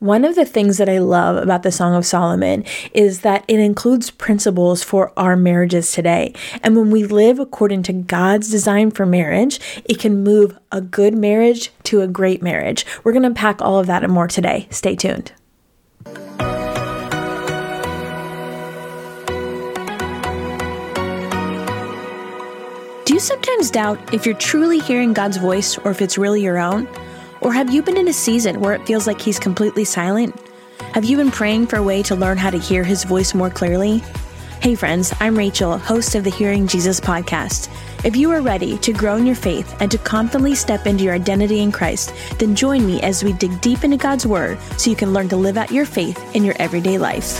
One of the things that I love about the Song of Solomon is that it includes principles for our marriages today. And when we live according to God's design for marriage, it can move a good marriage to a great marriage. We're going to unpack all of that and more today. Stay tuned. Do you sometimes doubt if you're truly hearing God's voice or if it's really your own? Or have you been in a season where it feels like He's completely silent? Have you been praying for a way to learn how to hear His voice more clearly? Hey, friends, I'm Rachel, host of the Hearing Jesus podcast. If you are ready to grow in your faith and to confidently step into your identity in Christ, then join me as we dig deep into God's Word so you can learn to live out your faith in your everyday life.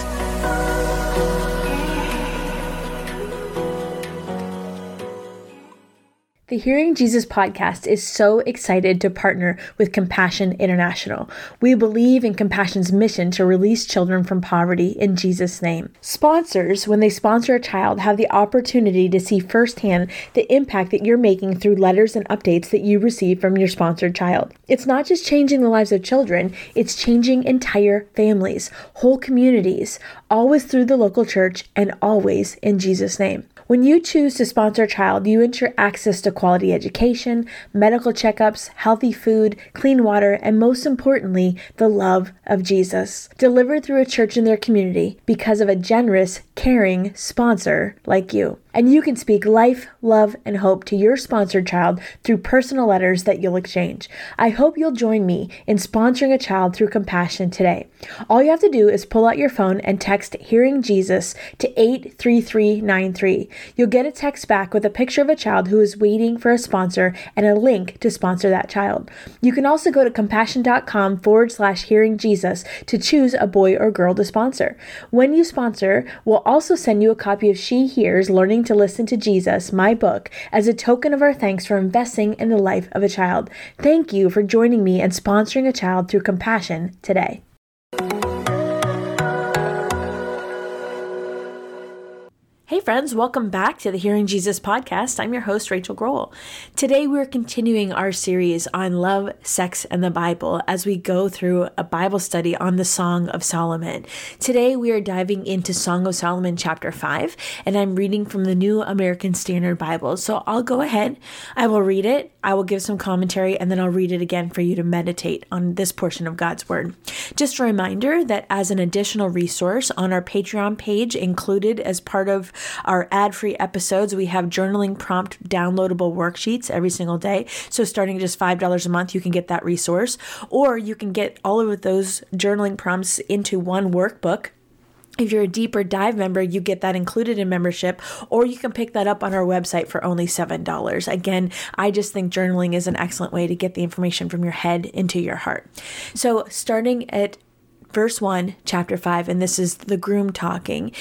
The Hearing Jesus podcast is so excited to partner with Compassion International. We believe in Compassion's mission to release children from poverty in Jesus' name. Sponsors, when they sponsor a child, have the opportunity to see firsthand the impact that you're making through letters and updates that you receive from your sponsored child. It's not just changing the lives of children, it's changing entire families, whole communities, always through the local church and always in Jesus' name. When you choose to sponsor a child, you ensure access to quality education, medical checkups, healthy food, clean water, and most importantly, the love of Jesus, delivered through a church in their community because of a generous, caring sponsor like you. And you can speak life, love, and hope to your sponsored child through personal letters that you'll exchange. I hope you'll join me in sponsoring a child through compassion today. All you have to do is pull out your phone and text Hearing Jesus to 83393. You'll get a text back with a picture of a child who is waiting for a sponsor and a link to sponsor that child. You can also go to compassion.com forward slash hearing Jesus to choose a boy or girl to sponsor. When you sponsor, we'll also send you a copy of She Hears Learning to Listen to Jesus, my book, as a token of our thanks for investing in the life of a child. Thank you for joining me and sponsoring a child through compassion today. Hey, friends, welcome back to the Hearing Jesus podcast. I'm your host, Rachel Gohlman. Today, we're continuing our series on love, sex, and the Bible as we go through a Bible study on the Song of Solomon. Today, we are diving into Song of Solomon, chapter 5, and I'm reading from the New American Standard Bible. So I'll go ahead, I will read it, I will give some commentary, and then I'll read it again for you to meditate on this portion of God's Word. Just a reminder that as an additional resource on our Patreon page, included as part of our ad free episodes. We have journaling prompt downloadable worksheets every single day. So, starting at just $5 a month, you can get that resource, or you can get all of those journaling prompts into one workbook if you're a deeper dive member, you get that included in membership, or you can pick that up on our website for only $7. Again, I just think journaling is an excellent way to get the information from your head into your heart. So, starting at verse 1, chapter 5, and this is the groom talking.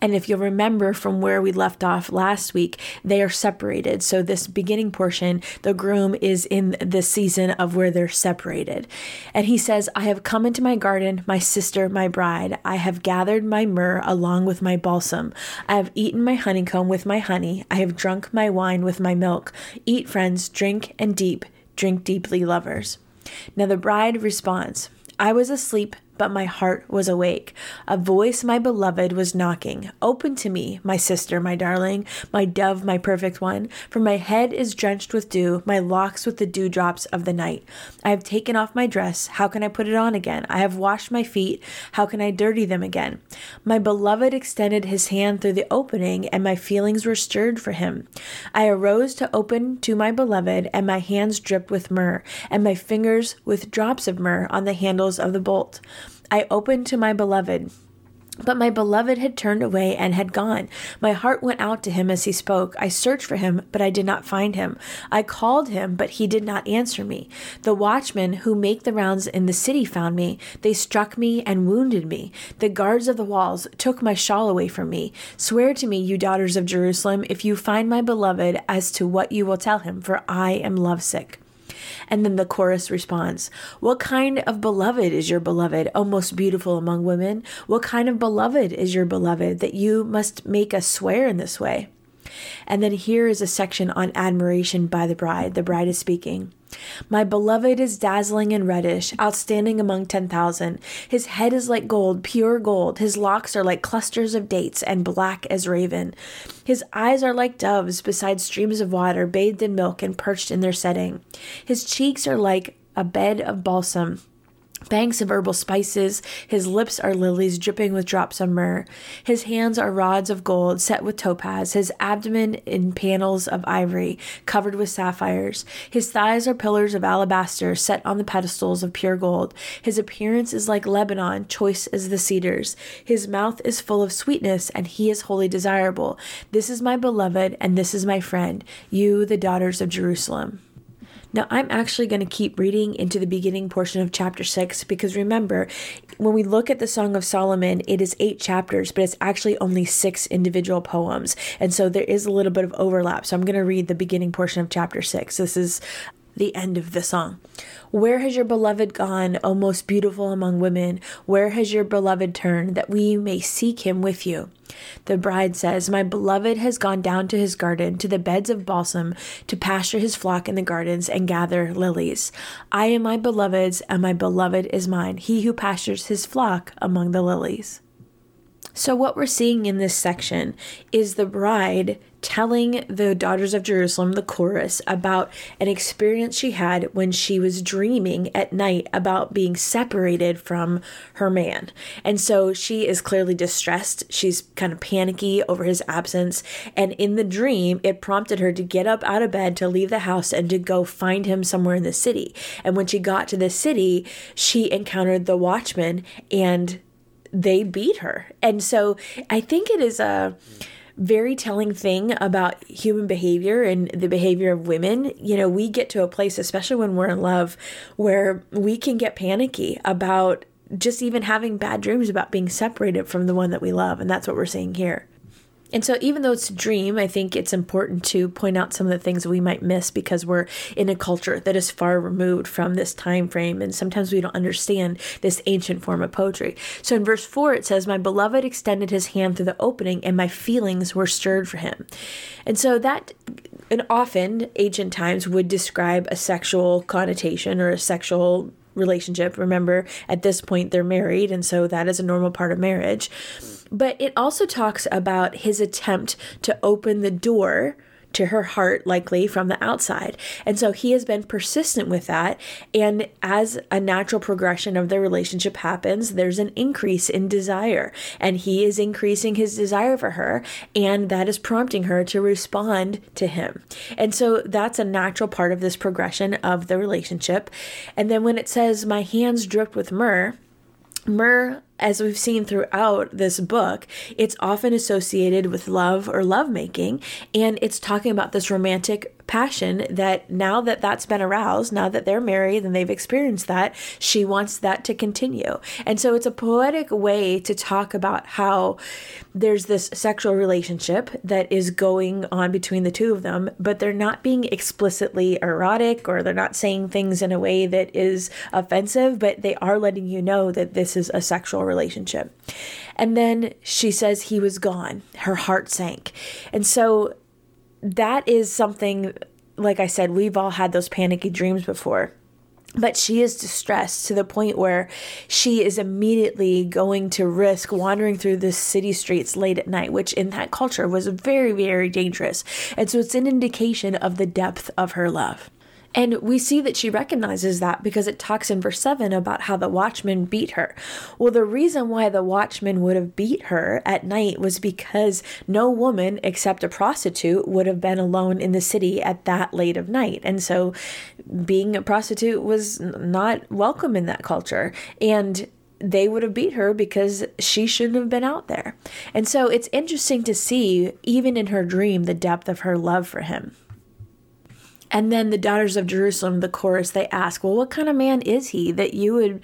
And if you'll remember from where we left off last week, they are separated. So, this beginning portion, the groom is in the season of where they're separated. And he says, I have come into my garden, my sister, my bride. I have gathered my myrrh along with my balsam. I have eaten my honeycomb with my honey. I have drunk my wine with my milk. Eat, friends, drink and deep, drink deeply, lovers. Now, the bride responds, I was asleep but my heart was awake. A voice, my beloved, was knocking. Open to me, my sister, my darling, my dove, my perfect one, for my head is drenched with dew, my locks with the dewdrops of the night. I have taken off my dress. How can I put it on again? I have washed my feet. How can I dirty them again? My beloved extended his hand through the opening, and my feelings were stirred for him. I arose to open to my beloved, and my hands dripped with myrrh, and my fingers with drops of myrrh on the handles of the bolt. I opened to my beloved. But my beloved had turned away and had gone. My heart went out to him as he spoke. I searched for him, but I did not find him. I called him, but he did not answer me. The watchmen who make the rounds in the city found me. They struck me and wounded me. The guards of the walls took my shawl away from me. Swear to me, you daughters of Jerusalem, if you find my beloved, as to what you will tell him, for I am lovesick. And then the chorus responds, What kind of beloved is your beloved, O most beautiful among women? What kind of beloved is your beloved that you must make us swear in this way? And then here is a section on admiration by the bride. The bride is speaking. My beloved is dazzling and reddish, outstanding among 10,000. His head is like gold, pure gold. His locks are like clusters of dates and black as raven. His eyes are like doves beside streams of water, bathed in milk and perched in their setting. His cheeks are like a bed of balsam banks of herbal spices. His lips are lilies dripping with drops of myrrh. His hands are rods of gold set with topaz. His abdomen in panels of ivory covered with sapphires. His thighs are pillars of alabaster set on the pedestals of pure gold. His appearance is like Lebanon, choice as the cedars. His mouth is full of sweetness, and he is wholly desirable. This is my beloved, and this is my friend, you, the daughters of Jerusalem. Now, I'm actually going to keep reading into the beginning portion of chapter 6 because remember, when we look at the Song of Solomon, it is eight chapters, but it's actually only six individual poems. And so there is a little bit of overlap. So I'm going to read the beginning portion of chapter 6. This is the end of the song. Where has your beloved gone, O most beautiful among women? Where has your beloved turned, that we may seek him with you? The bride says, My beloved has gone down to his garden, to the beds of balsam, to pasture his flock in the gardens and gather lilies. I am my beloved's, and my beloved is mine, he who pastures his flock among the lilies. So, what we're seeing in this section is the bride telling the daughters of Jerusalem, the chorus, about an experience she had when she was dreaming at night about being separated from her man. And so she is clearly distressed. She's kind of panicky over his absence. And in the dream, it prompted her to get up out of bed, to leave the house, and to go find him somewhere in the city. And when she got to the city, she encountered the watchman and they beat her. And so I think it is a very telling thing about human behavior and the behavior of women. You know, we get to a place, especially when we're in love, where we can get panicky about just even having bad dreams about being separated from the one that we love. And that's what we're seeing here. And so, even though it's a dream, I think it's important to point out some of the things we might miss because we're in a culture that is far removed from this time frame, and sometimes we don't understand this ancient form of poetry. So, in verse four, it says, "My beloved extended his hand through the opening, and my feelings were stirred for him." And so that and often ancient times would describe a sexual connotation or a sexual relationship. Remember, at this point, they're married, and so that is a normal part of marriage. But it also talks about his attempt to open the door to her heart, likely from the outside. And so he has been persistent with that. And as a natural progression of the relationship happens, there's an increase in desire. And he is increasing his desire for her. And that is prompting her to respond to him. And so that's a natural part of this progression of the relationship. And then when it says, My hands dripped with myrrh, myrrh as we've seen throughout this book, it's often associated with love or lovemaking, and it's talking about this romantic passion that now that that's been aroused, now that they're married and they've experienced that, she wants that to continue. And so it's a poetic way to talk about how there's this sexual relationship that is going on between the two of them, but they're not being explicitly erotic or they're not saying things in a way that is offensive, but they are letting you know that this is a sexual relationship. And then she says he was gone. Her heart sank. And so that is something, like I said, we've all had those panicky dreams before. But she is distressed to the point where she is immediately going to risk wandering through the city streets late at night, which in that culture was very, very dangerous. And so it's an indication of the depth of her love. And we see that she recognizes that because it talks in verse 7 about how the watchman beat her. Well, the reason why the watchman would have beat her at night was because no woman except a prostitute would have been alone in the city at that late of night. And so being a prostitute was not welcome in that culture. And they would have beat her because she shouldn't have been out there. And so it's interesting to see, even in her dream, the depth of her love for him. And then the daughters of Jerusalem, the chorus, they ask, Well, what kind of man is he that you would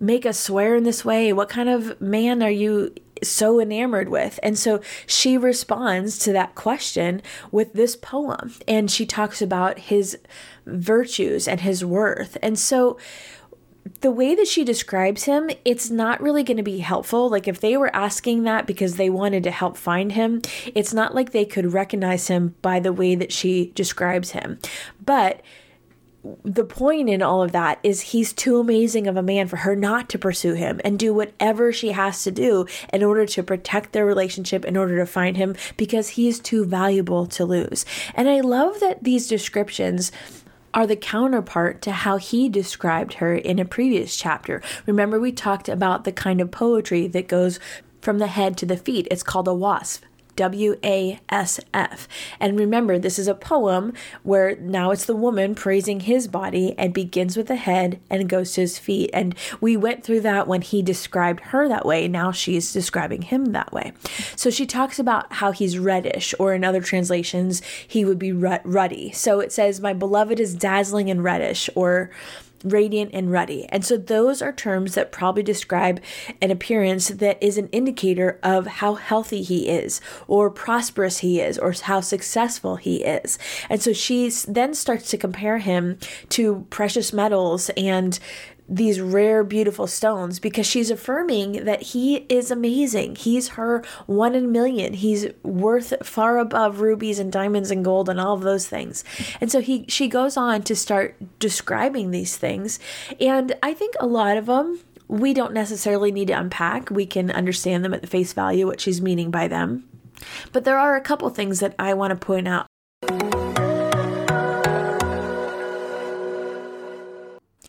make us swear in this way? What kind of man are you so enamored with? And so she responds to that question with this poem. And she talks about his virtues and his worth. And so the way that she describes him, it's not really going to be helpful. Like if they were asking that because they wanted to help find him, it's not like they could recognize him by the way that she describes him. But the point in all of that is he's too amazing of a man for her not to pursue him and do whatever she has to do in order to protect their relationship, in order to find him, because he's too valuable to lose. And I love that these descriptions are the counterpart to how he described her in a previous chapter. Remember, we talked about the kind of poetry that goes from the head to the feet. It's called a wasf. W A S F. And remember, this is a poem where now it's the woman praising his body and begins with the head and goes to his feet. And we went through that when he described her that way. Now she's describing him that way. So she talks about how he's reddish, or in other translations, he would be ruddy. So it says, My beloved is dazzling and reddish, or radiant, and ruddy. And so those are terms that probably describe an appearance that is an indicator of how healthy he is, or prosperous he is, or how successful he is. And so she then starts to compare him to precious metals and these rare, beautiful stones because she's affirming that he is amazing. He's her one in a million. He's worth far above rubies and diamonds and gold and all of those things. And so he she goes on to start describing these things. And I think a lot of them we don't necessarily need to unpack. We can understand them at the face value, what she's meaning by them. But there are a couple things that I want to point out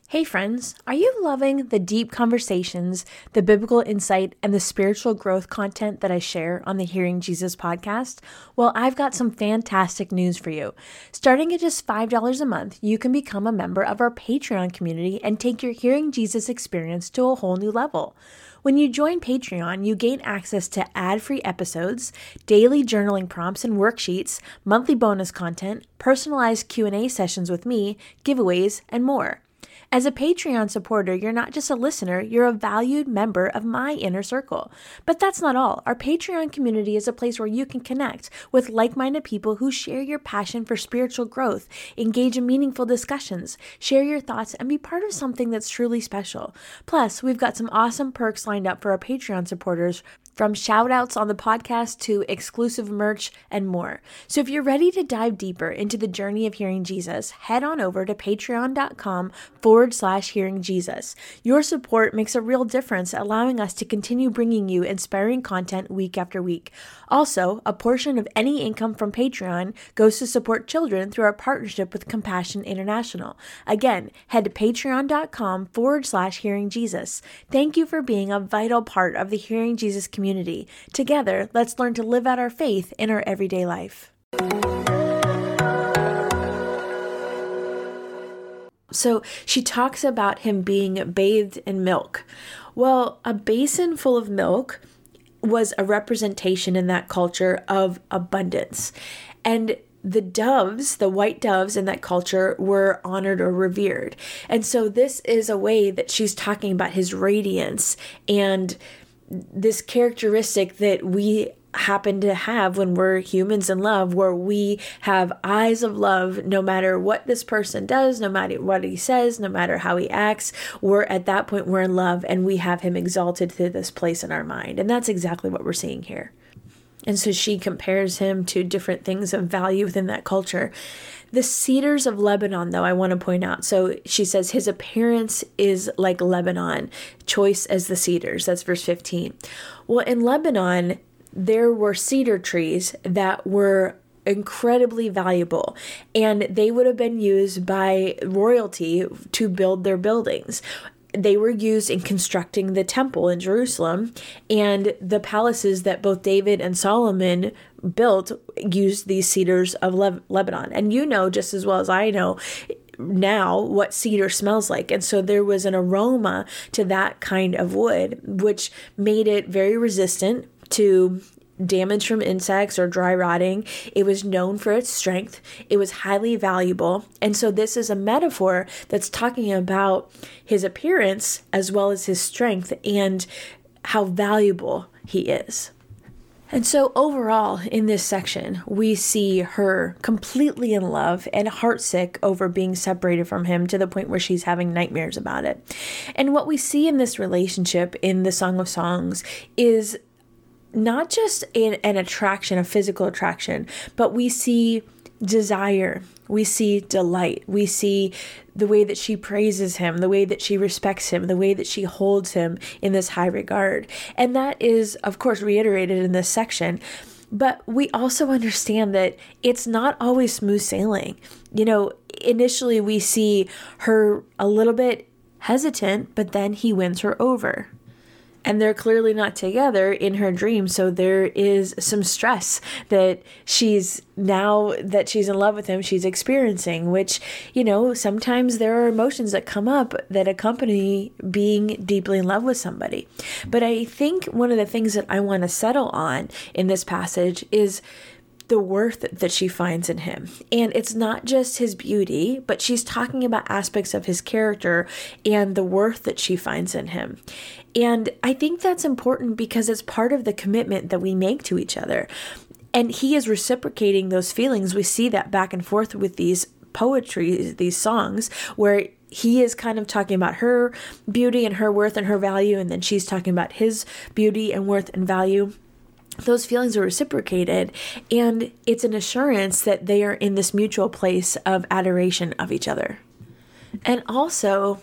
Hey, friends, are you loving the deep conversations, the biblical insight, and the spiritual growth content that I share on the Hearing Jesus podcast? Well, I've got some fantastic news for you. Starting at just $5 a month, you can become a member of our Patreon community and take your Hearing Jesus experience to a whole new level. When you join Patreon, you gain access to ad-free episodes, daily journaling prompts and worksheets, monthly bonus content, personalized Q&A sessions with me, giveaways, and more. As a Patreon supporter, you're not just a listener, you're a valued member of my inner circle. But that's not all. Our Patreon community is a place where you can connect with like minded people who share your passion for spiritual growth, engage in meaningful discussions, share your thoughts, and be part of something that's truly special. Plus, we've got some awesome perks lined up for our Patreon supporters from shout outs on the podcast to exclusive merch and more. So if you're ready to dive deeper into the journey of hearing Jesus, head on over to patreon.com forward slash hearing Jesus. Your support makes a real difference, allowing us to continue bringing you inspiring content week after week. Also, a portion of any income from Patreon goes to support children through our partnership with Compassion International. Again, head to patreon.com forward slash hearing Jesus. Thank you for being a vital part of the Hearing Jesus community. Together, let's learn to live out our faith in our everyday life. So she talks about him being bathed in milk. Well, a basin full of milk was a representation in that culture of abundance. And the doves, the white doves in that culture, were honored or revered. And so this is a way that she's talking about his radiance and this characteristic that we happen to have when we're humans in love, where we have eyes of love no matter what this person does, no matter what he says, no matter how he acts. We're at that point, we're in love and we have him exalted to this place in our mind. And that's exactly what we're seeing here. And so she compares him to different things of value within that culture. The cedars of Lebanon, though, I want to point out. So she says, His appearance is like Lebanon, choice as the cedars. That's verse 15. Well, in Lebanon, there were cedar trees that were incredibly valuable and they would have been used by royalty to build their buildings they were used in constructing the temple in Jerusalem, and the palaces that both David and Solomon built used these cedars of Le- Lebanon. And you know just as well as I know now what cedar smells like. And so there was an aroma to that kind of wood, which made it very resistant to damage from insects or dry rotting. It was known for its strength. It was highly valuable. And so this is a metaphor that's talking about his appearance as well as his strength and how valuable he is. And so, overall, in this section, we see her completely in love and heartsick over being separated from him to the point where she's having nightmares about it. And what we see in this relationship in the Song of Songs is not just an, an attraction, a physical attraction, but we see desire, we see delight, we see the way that she praises him, the way that she respects him, the way that she holds him in this high regard. And that is, of course, reiterated in this section. But we also understand that it's not always smooth sailing. You know, initially we see her a little bit hesitant, but then he wins her over and they're clearly not together in her dream. So there is some stress that she's now that she's in love with him, she's experiencing, which, you know, sometimes there are emotions that come up that accompany being deeply in love with somebody. But I think one of the things that I want to settle on in this passage is the worth that she finds in him. And it's not just his beauty, but she's talking about aspects of his character and the worth that she finds in him. And I think that's important because it's part of the commitment that we make to each other. And he is reciprocating those feelings. We see that back and forth with these poetry, these songs, where he is kind of talking about her beauty and her worth and her value, and then she's talking about his beauty and worth and value those feelings are reciprocated and it's an assurance that they are in this mutual place of adoration of each other. And also,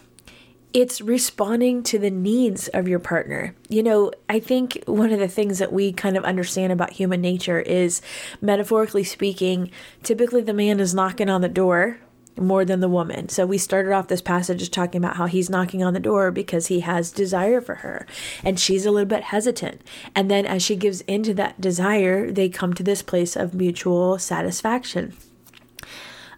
it's responding to the needs of your partner. You know, I think one of the things that we kind of understand about human nature is, metaphorically speaking, typically the man is knocking on the door more than the woman. So we started off this passage talking about how he's knocking on the door because he has desire for her and she's a little bit hesitant. And then as she gives into that desire, they come to this place of mutual satisfaction.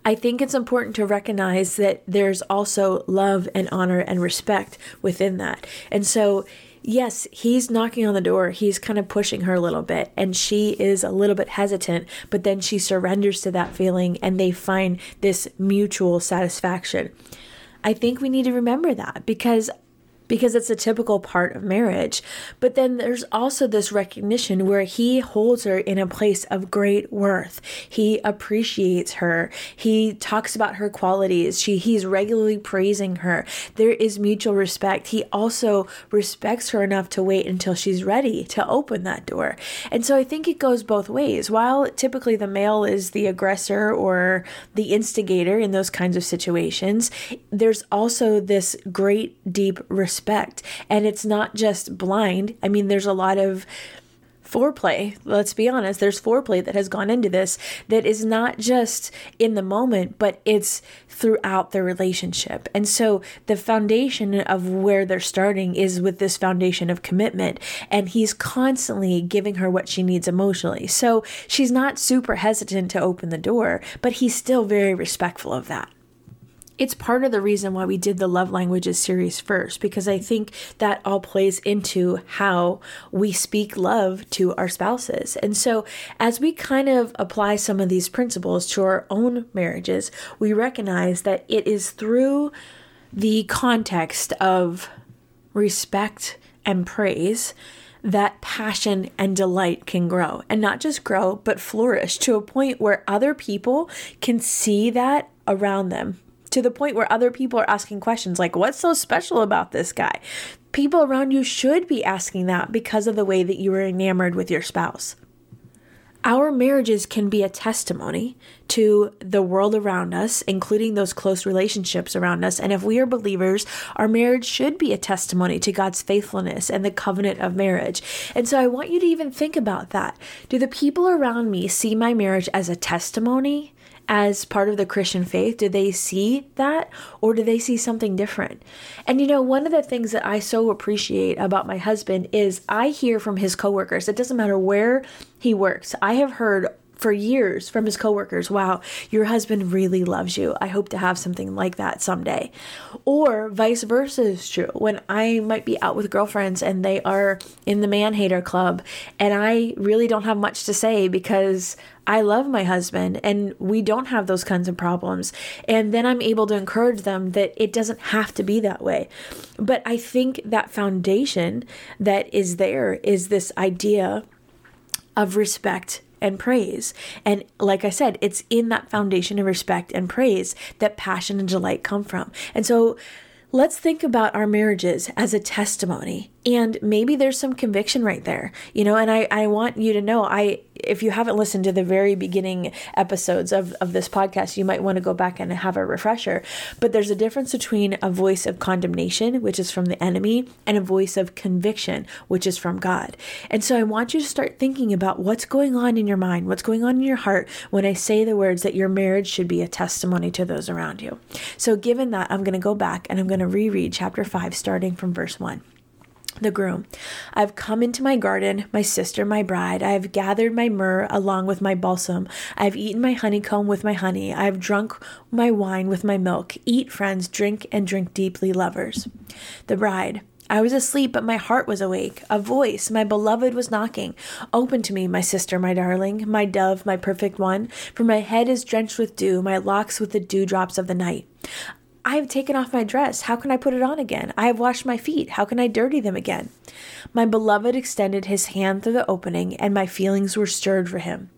I think it's important to recognize that there's also love and honor and respect within that. And so yes, he's knocking on the door. He's kind of pushing her a little bit, and she is a little bit hesitant, but then she surrenders to that feeling and they find this mutual satisfaction. I think we need to remember that because because it's a typical part of marriage. But then there's also this recognition where he holds her in a place of great worth. He appreciates her. He talks about her qualities. She he's regularly praising her. There is mutual respect. He also respects her enough to wait until she's ready to open that door. And so I think it goes both ways. While typically the male is the aggressor or the instigator in those kinds of situations, there's also this great deep respect And it's not just blind. I mean, there's a lot of foreplay. Let's be honest, there's foreplay that has gone into this that is not just in the moment, but it's throughout the relationship. And so the foundation of where they're starting is with this foundation of commitment. And he's constantly giving her what she needs emotionally. So she's not super hesitant to open the door, but he's still very respectful of that it's part of the reason why we did the love languages series first because I think that all plays into how we speak love to our spouses. And so, as we kind of apply some of these principles to our own marriages, we recognize that it is through the context of respect and praise that passion and delight can grow and not just grow but flourish to a point where other people can see that around them to the point where other people are asking questions like, What's so special about this guy? People around you should be asking that because of the way that you are enamored with your spouse. Our marriages can be a testimony to the world around us, including those close relationships around us. And if we are believers, our marriage should be a testimony to God's faithfulness and the covenant of marriage. And so I want you to even think about that. Do the people around me see my marriage as a testimony as part of the Christian faith? Do they see that or do they see something different? And you know, one of the things that I so appreciate about my husband is I hear from his coworkers, it doesn't matter where he works. I have heard for years from his coworkers, wow, your husband really loves you. I hope to have something like that someday. Or vice versa is true. When I might be out with girlfriends and they are in the man hater club and I really don't have much to say because I love my husband and we don't have those kinds of problems. And then I'm able to encourage them that it doesn't have to be that way. But I think that foundation that is there is this idea of respect and praise. And like I said, it's in that foundation of respect and praise that passion and delight come from. And so let's think about our marriages as a testimony And maybe there's some conviction right there, you know, and I, I want you to know I if you haven't listened to the very beginning episodes of, of this podcast, you might want to go back and have a refresher. But there's a difference between a voice of condemnation, which is from the enemy, and a voice of conviction, which is from God. And so I want you to start thinking about what's going on in your mind, what's going on in your heart when I say the words that your marriage should be a testimony to those around you. So, given that, I'm going to go back and I'm going to reread chapter 5, starting from verse 1 the groom. I've come into my garden, my sister, my bride. I have gathered my myrrh along with my balsam. I have eaten my honeycomb with my honey. I have drunk my wine with my milk. Eat, friends, drink and drink deeply, lovers. The bride. I was asleep, but my heart was awake. A voice, my beloved, was knocking. Open to me, my sister, my darling, my dove, my perfect one, for my head is drenched with dew, my locks with the dewdrops of the night. I have taken off my dress. How can I put it on again? I have washed my feet. How can I dirty them again? My beloved extended his hand through the opening, and my feelings were stirred for him.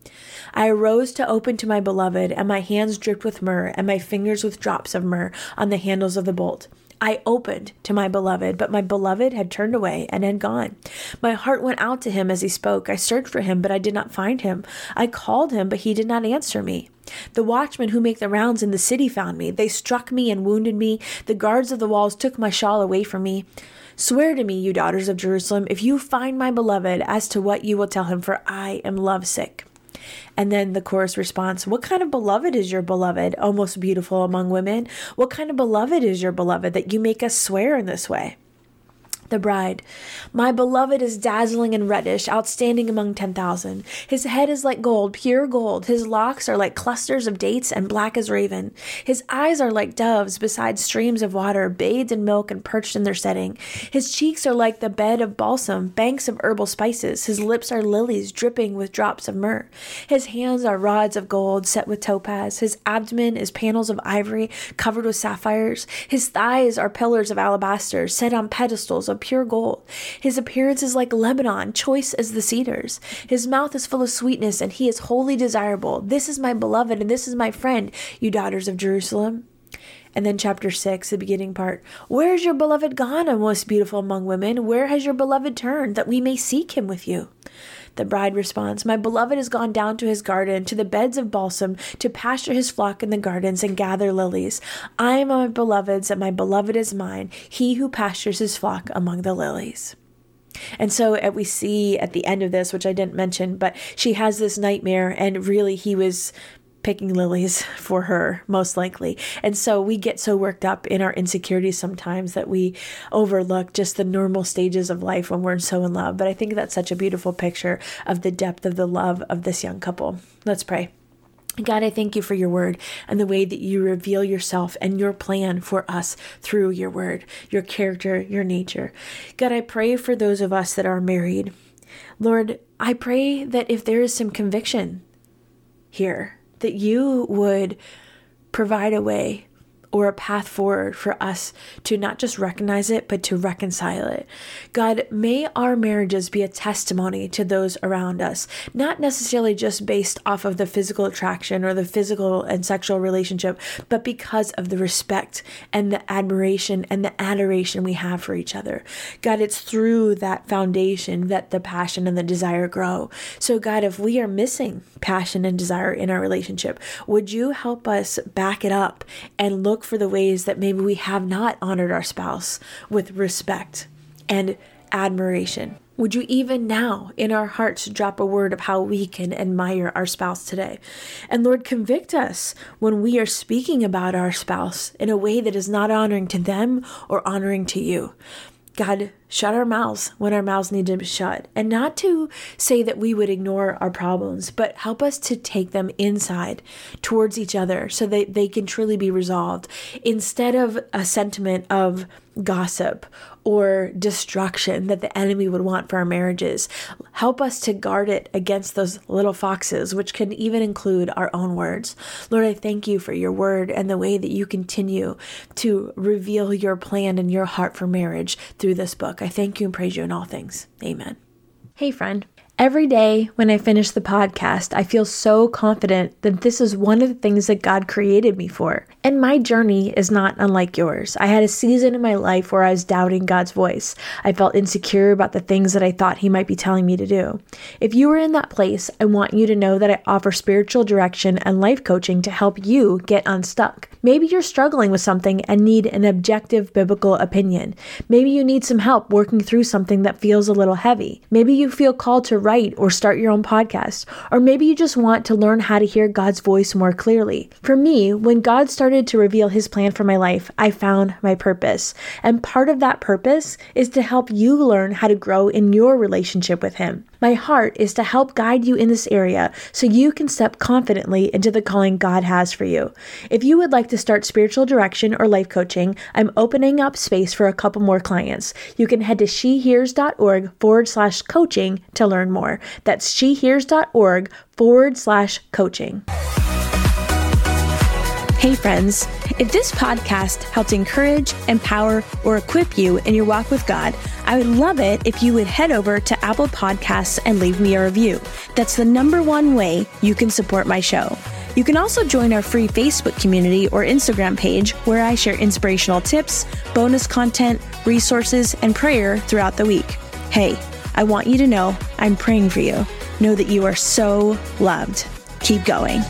I arose to open to my beloved, and my hands dripped with myrrh, and my fingers with drops of myrrh on the handles of the bolt. I opened to my beloved, but my beloved had turned away and had gone. My heart went out to him as he spoke. I searched for him, but I did not find him. I called him, but he did not answer me. The watchmen who make the rounds in the city found me. They struck me and wounded me. The guards of the walls took my shawl away from me. Swear to me, you daughters of Jerusalem, if you find my beloved, as to what you will tell him, for I am lovesick. And then the chorus response What kind of beloved is your beloved, O most beautiful among women? What kind of beloved is your beloved that you make us swear in this way? The bride. My beloved is dazzling and reddish, outstanding among 10,000. His head is like gold, pure gold. His locks are like clusters of dates and black as raven. His eyes are like doves beside streams of water, bathed in milk and perched in their setting. His cheeks are like the bed of balsam, banks of herbal spices. His lips are lilies dripping with drops of myrrh. His hands are rods of gold set with topaz. His abdomen is panels of ivory covered with sapphires. His thighs are pillars of alabaster set on pedestals of pure gold. His appearance is like Lebanon, choice as the cedars. His mouth is full of sweetness, and he is wholly desirable. This is my beloved, and this is my friend, you daughters of Jerusalem. And then, chapter 6, the beginning part Where is your beloved gone, O most beautiful among women? Where has your beloved turned, that we may seek him with you? The bride responds, My beloved has gone down to his garden, to the beds of balsam, to pasture his flock in the gardens and gather lilies. I am my beloved's, and my beloved is mine, he who pastures his flock among the lilies. And so uh, we see at the end of this, which I didn't mention, but she has this nightmare, and really he was picking lilies for her, most likely. And so we get so worked up in our insecurities sometimes that we overlook just the normal stages of life when we're so in love. But I think that's such a beautiful picture of the depth of the love of this young couple. Let's pray. God, I thank you for your word and the way that you reveal yourself and your plan for us through your word, your character, your nature. God, I pray for those of us that are married. Lord, I pray that if there is some conviction here, that you would provide a way or a path forward for us to not just recognize it, but to reconcile it. God, may our marriages be a testimony to those around us, not necessarily just based off of the physical attraction or the physical and sexual relationship, but because of the respect and the admiration and the adoration we have for each other. God, it's through that foundation that the passion and the desire grow. So, God, if we are missing passion and desire in our relationship, would you help us back it up and look? Look for the ways that maybe we have not honored our spouse with respect and admiration. Would you even now in our hearts drop a word of how we can admire our spouse today? And Lord, convict us when we are speaking about our spouse in a way that is not honoring to them or honoring to you. God, shut our mouths when our mouths need to be shut. And not to say that we would ignore our problems, but help us to take them inside towards each other so that they can truly be resolved instead of a sentiment of gossip or destruction that the enemy would want for our marriages. Help us to guard it against those little foxes, which can even include our own words. Lord, I thank you for your word and the way that you continue to reveal your plan and your heart for marriage through this book. I thank you and praise you in all things. Amen. Hey, friend. Every day when I finish the podcast, I feel so confident that this is one of the things that God created me for. And my journey is not unlike yours. I had a season in my life where I was doubting God's voice. I felt insecure about the things that I thought He might be telling me to do. If you are in that place, I want you to know that I offer spiritual direction and life coaching to help you get unstuck. Maybe you're struggling with something and need an objective biblical opinion. Maybe you need some help working through something that feels a little heavy. Maybe you feel called to write or start your own podcast. Or maybe you just want to learn how to hear God's voice more clearly. For me, when God started to reveal his plan for my life, I found my purpose. And part of that purpose is to help you learn how to grow in your relationship with him. My heart is to help guide you in this area so you can step confidently into the calling God has for you. If you would like to start spiritual direction or life coaching, I'm opening up space for a couple more clients. You can head to shehears.org forward slash coaching to learn more. That's shehears.org forward slash coaching. Hey, friends. If this podcast helped encourage, empower, or equip you in your walk with God, I would love it if you would head over to Apple Podcasts and leave me a review. That's the number one way you can support my show. You can also join our free Facebook community or Instagram page where I share inspirational tips, bonus content, resources, and prayer throughout the week. Hey, I want you to know I'm praying for you. Know that you are so loved. Keep going.